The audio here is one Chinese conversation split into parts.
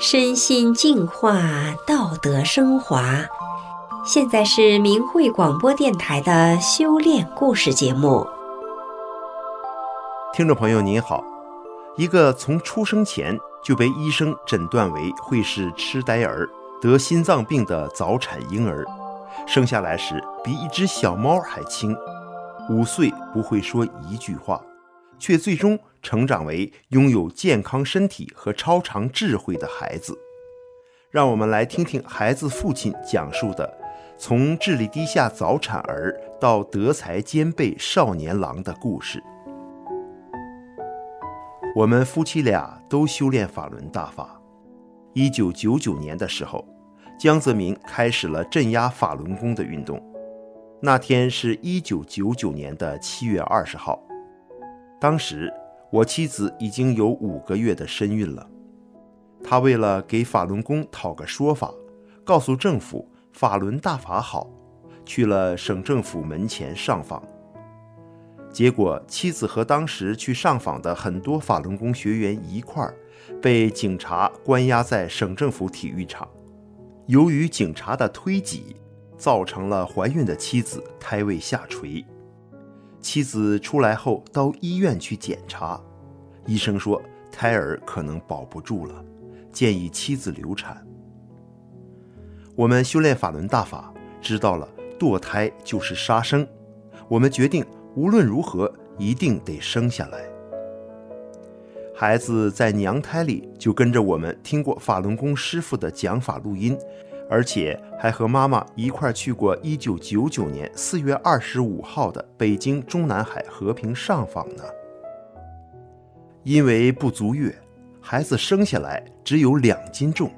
身心净化，道德升华。现在是明慧广播电台的修炼故事节目。听众朋友您好，一个从出生前就被医生诊断为会是痴呆儿、得心脏病的早产婴儿，生下来时比一只小猫还轻，五岁不会说一句话。却最终成长为拥有健康身体和超常智慧的孩子。让我们来听听孩子父亲讲述的从智力低下早产儿到德才兼备少年郎的故事。我们夫妻俩都修炼法轮大法。一九九九年的时候，江泽民开始了镇压法轮功的运动。那天是一九九九年的七月二十号。当时，我妻子已经有五个月的身孕了。她为了给法轮功讨个说法，告诉政府法轮大法好，去了省政府门前上访。结果，妻子和当时去上访的很多法轮功学员一块儿，被警察关押在省政府体育场。由于警察的推挤，造成了怀孕的妻子胎位下垂。妻子出来后到医院去检查，医生说胎儿可能保不住了，建议妻子流产。我们修炼法轮大法，知道了堕胎就是杀生，我们决定无论如何一定得生下来。孩子在娘胎里就跟着我们听过法轮功师傅的讲法录音。而且还和妈妈一块去过1999年4月25号的北京中南海和平上访呢。因为不足月，孩子生下来只有两斤重，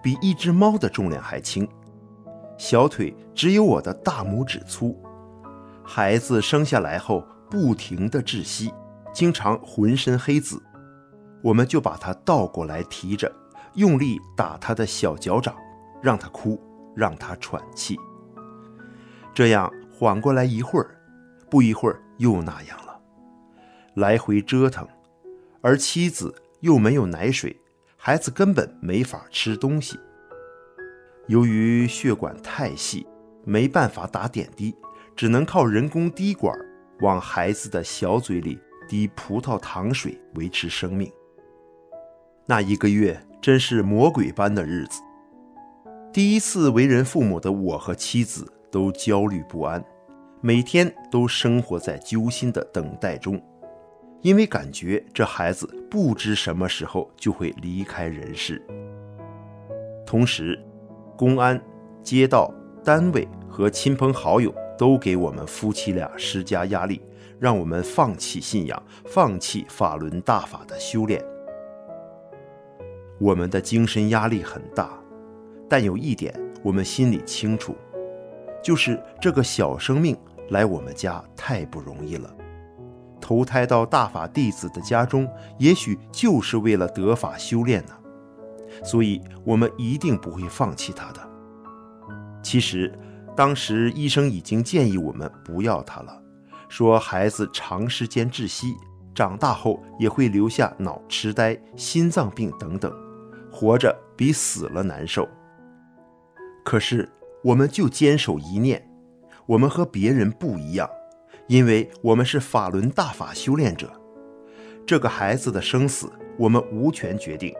比一只猫的重量还轻，小腿只有我的大拇指粗。孩子生下来后不停地窒息，经常浑身黑紫，我们就把他倒过来提着，用力打他的小脚掌。让他哭，让他喘气，这样缓过来一会儿，不一会儿又那样了，来回折腾，而妻子又没有奶水，孩子根本没法吃东西。由于血管太细，没办法打点滴，只能靠人工滴管往孩子的小嘴里滴葡萄糖水维持生命。那一个月真是魔鬼般的日子。第一次为人父母的我和妻子都焦虑不安，每天都生活在揪心的等待中，因为感觉这孩子不知什么时候就会离开人世。同时，公安、街道、单位和亲朋好友都给我们夫妻俩施加压力，让我们放弃信仰，放弃法轮大法的修炼。我们的精神压力很大。但有一点，我们心里清楚，就是这个小生命来我们家太不容易了。投胎到大法弟子的家中，也许就是为了得法修炼呢。所以，我们一定不会放弃他的。其实，当时医生已经建议我们不要他了，说孩子长时间窒息，长大后也会留下脑痴呆、心脏病等等，活着比死了难受。可是，我们就坚守一念，我们和别人不一样，因为我们是法轮大法修炼者。这个孩子的生死，我们无权决定，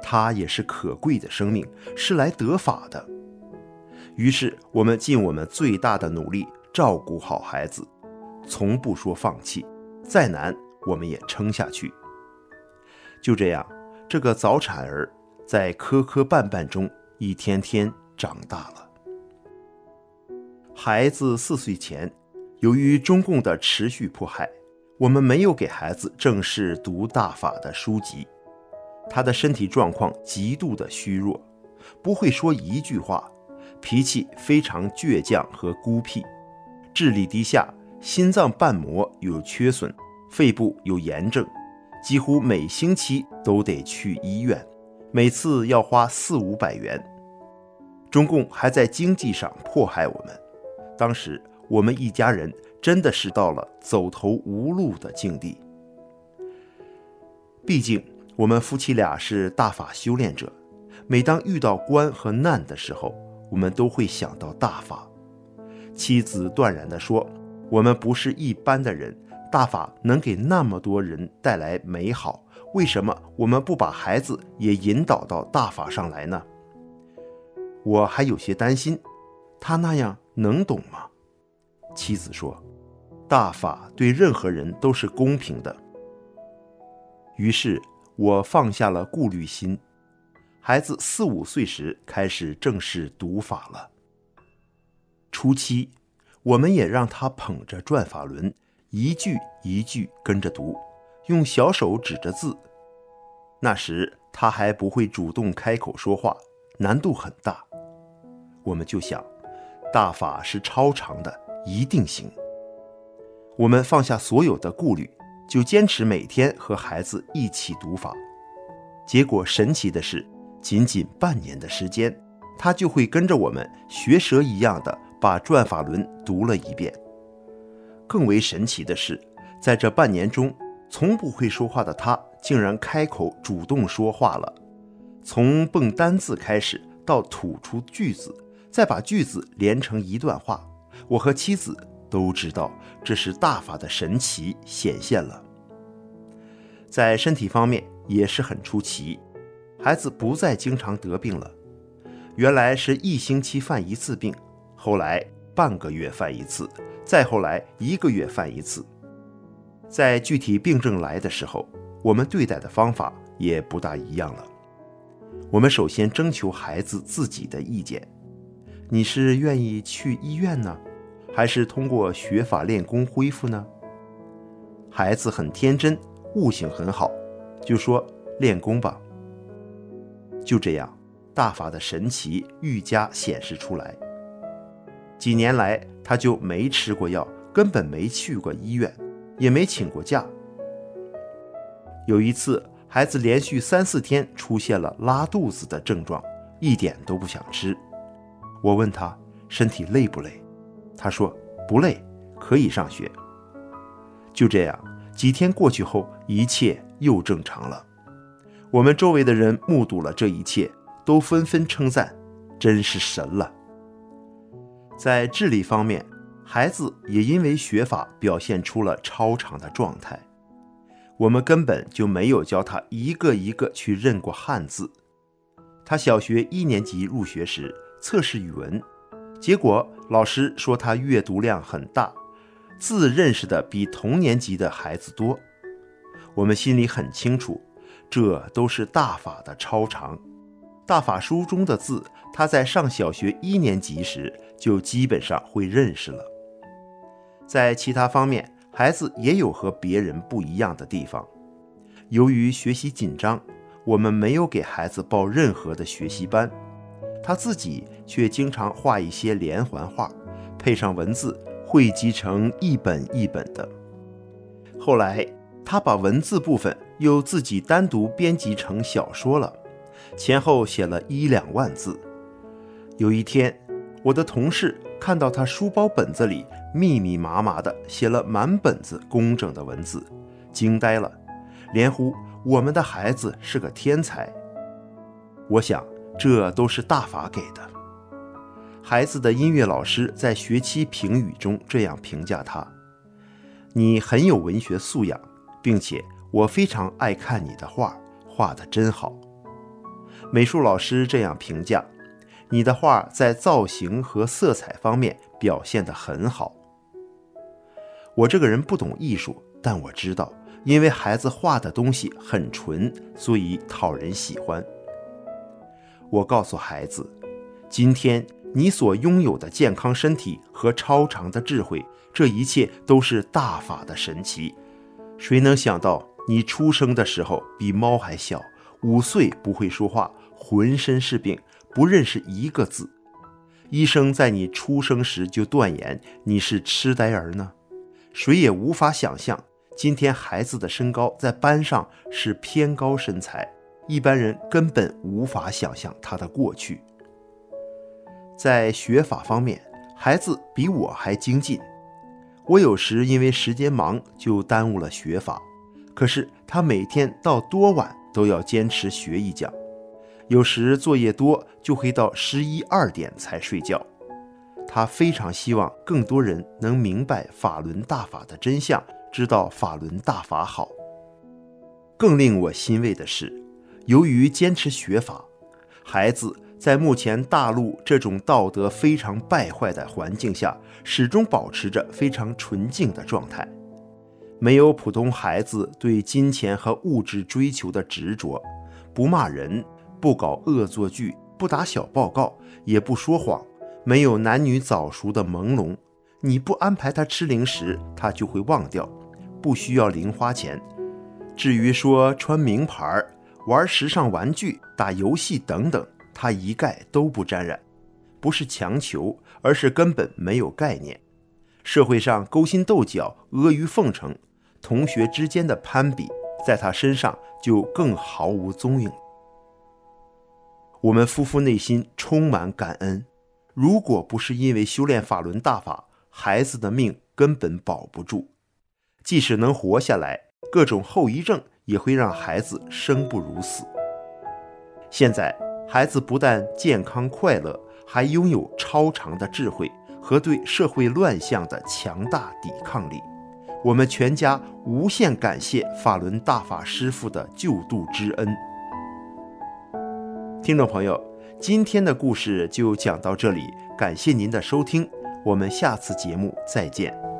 他也是可贵的生命，是来得法的。于是，我们尽我们最大的努力照顾好孩子，从不说放弃，再难我们也撑下去。就这样，这个早产儿在磕磕绊绊中一天天。长大了，孩子四岁前，由于中共的持续迫害，我们没有给孩子正式读大法的书籍。他的身体状况极度的虚弱，不会说一句话，脾气非常倔强和孤僻，智力低下，心脏瓣膜有缺损，肺部有炎症，几乎每星期都得去医院，每次要花四五百元。中共还在经济上迫害我们，当时我们一家人真的是到了走投无路的境地。毕竟我们夫妻俩是大法修炼者，每当遇到关和难的时候，我们都会想到大法。妻子断然地说：“我们不是一般的人，大法能给那么多人带来美好，为什么我们不把孩子也引导到大法上来呢？”我还有些担心，他那样能懂吗？妻子说：“大法对任何人都是公平的。”于是，我放下了顾虑心。孩子四五岁时开始正式读法了。初期，我们也让他捧着转法轮，一句一句跟着读，用小手指着字。那时他还不会主动开口说话，难度很大。我们就想，大法是超长的，一定行。我们放下所有的顾虑，就坚持每天和孩子一起读法。结果神奇的是。仅仅半年的时间，他就会跟着我们学蛇一样的把转法轮读了一遍。更为神奇的是，在这半年中，从不会说话的他竟然开口主动说话了。从蹦单字开始，到吐出句子，再把句子连成一段话，我和妻子都知道这是大法的神奇显现了。在身体方面也是很出奇。孩子不再经常得病了，原来是一星期犯一次病，后来半个月犯一次，再后来一个月犯一次。在具体病症来的时候，我们对待的方法也不大一样了。我们首先征求孩子自己的意见：你是愿意去医院呢，还是通过学法练功恢复呢？孩子很天真，悟性很好，就说练功吧。就这样，大法的神奇愈加显示出来。几年来，他就没吃过药，根本没去过医院，也没请过假。有一次，孩子连续三四天出现了拉肚子的症状，一点都不想吃。我问他身体累不累，他说不累，可以上学。就这样，几天过去后，一切又正常了。我们周围的人目睹了这一切，都纷纷称赞：“真是神了。”在智力方面，孩子也因为学法表现出了超常的状态。我们根本就没有教他一个一个去认过汉字。他小学一年级入学时测试语文，结果老师说他阅读量很大，字认识的比同年级的孩子多。我们心里很清楚。这都是大法的超常，大法书中的字，他在上小学一年级时就基本上会认识了。在其他方面，孩子也有和别人不一样的地方。由于学习紧张，我们没有给孩子报任何的学习班，他自己却经常画一些连环画，配上文字，汇集成一本一本的。后来，他把文字部分。又自己单独编辑成小说了，前后写了一两万字。有一天，我的同事看到他书包本子里密密麻麻的写了满本子工整的文字，惊呆了，连呼我们的孩子是个天才。我想，这都是大法给的。孩子的音乐老师在学期评语中这样评价他：“你很有文学素养，并且。”我非常爱看你的画，画的真好。美术老师这样评价：你的画在造型和色彩方面表现得很好。我这个人不懂艺术，但我知道，因为孩子画的东西很纯，所以讨人喜欢。我告诉孩子，今天你所拥有的健康身体和超长的智慧，这一切都是大法的神奇。谁能想到？你出生的时候比猫还小，五岁不会说话，浑身是病，不认识一个字。医生在你出生时就断言你是痴呆儿呢。谁也无法想象，今天孩子的身高在班上是偏高身材，一般人根本无法想象他的过去。在学法方面，孩子比我还精进。我有时因为时间忙，就耽误了学法。可是他每天到多晚都要坚持学一讲，有时作业多，就会到十一二点才睡觉。他非常希望更多人能明白法轮大法的真相，知道法轮大法好。更令我欣慰的是，由于坚持学法，孩子在目前大陆这种道德非常败坏的环境下，始终保持着非常纯净的状态，没有普通孩子对金钱和物质追求的执着，不骂人，不搞恶作剧，不打小报告，也不说谎。没有男女早熟的朦胧，你不安排他吃零食，他就会忘掉，不需要零花钱。至于说穿名牌儿、玩时尚玩具、打游戏等等，他一概都不沾染。不是强求，而是根本没有概念。社会上勾心斗角、阿谀奉承，同学之间的攀比，在他身上就更毫无踪影。我们夫妇内心充满感恩。如果不是因为修炼法轮大法，孩子的命根本保不住。即使能活下来，各种后遗症也会让孩子生不如死。现在，孩子不但健康快乐，还拥有超长的智慧和对社会乱象的强大抵抗力。我们全家无限感谢法轮大法师父的救度之恩。听众朋友。今天的故事就讲到这里，感谢您的收听，我们下次节目再见。